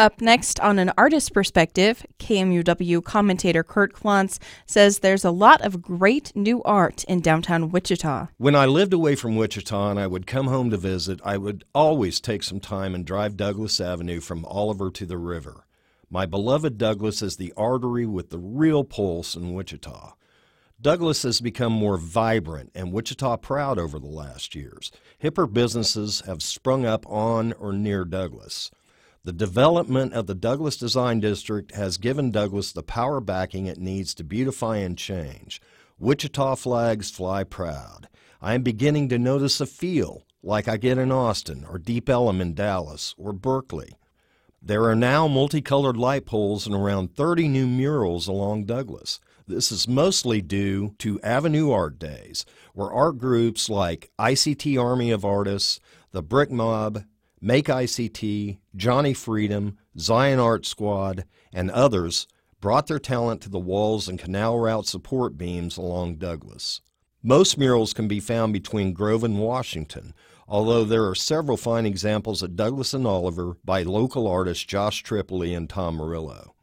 Up next, on an artist perspective, KMUW commentator Kurt Klontz says there's a lot of great new art in downtown Wichita. When I lived away from Wichita and I would come home to visit, I would always take some time and drive Douglas Avenue from Oliver to the river. My beloved Douglas is the artery with the real pulse in Wichita. Douglas has become more vibrant and Wichita proud over the last years. Hipper businesses have sprung up on or near Douglas. The development of the Douglas Design District has given Douglas the power backing it needs to beautify and change. Wichita flags fly proud. I am beginning to notice a feel like I get in Austin or Deep Ellum in Dallas or Berkeley. There are now multicolored light poles and around 30 new murals along Douglas. This is mostly due to Avenue Art Days, where art groups like ICT Army of Artists, the Brick Mob, Make ICT, Johnny Freedom, Zion Art Squad, and others brought their talent to the walls and canal route support beams along Douglas. Most murals can be found between Grove and Washington, although there are several fine examples at Douglas and Oliver by local artists Josh Tripoli and Tom Murillo.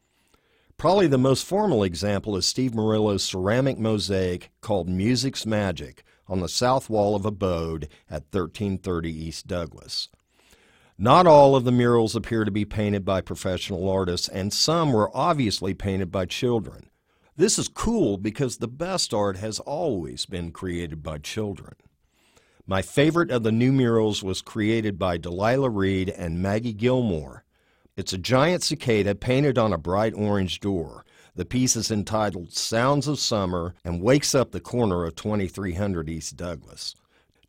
Probably the most formal example is Steve Murillo's ceramic mosaic called Music's Magic on the south wall of Abode at 1330 East Douglas. Not all of the murals appear to be painted by professional artists, and some were obviously painted by children. This is cool because the best art has always been created by children. My favorite of the new murals was created by Delilah Reed and Maggie Gilmore. It's a giant cicada painted on a bright orange door. The piece is entitled Sounds of Summer and wakes up the corner of 2300 East Douglas.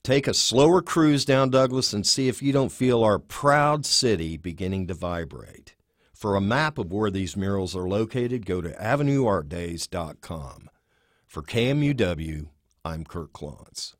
Take a slower cruise down Douglas and see if you don't feel our proud city beginning to vibrate. For a map of where these murals are located, go to avenueartdays.com. For KMUW, I'm Kurt Klontz.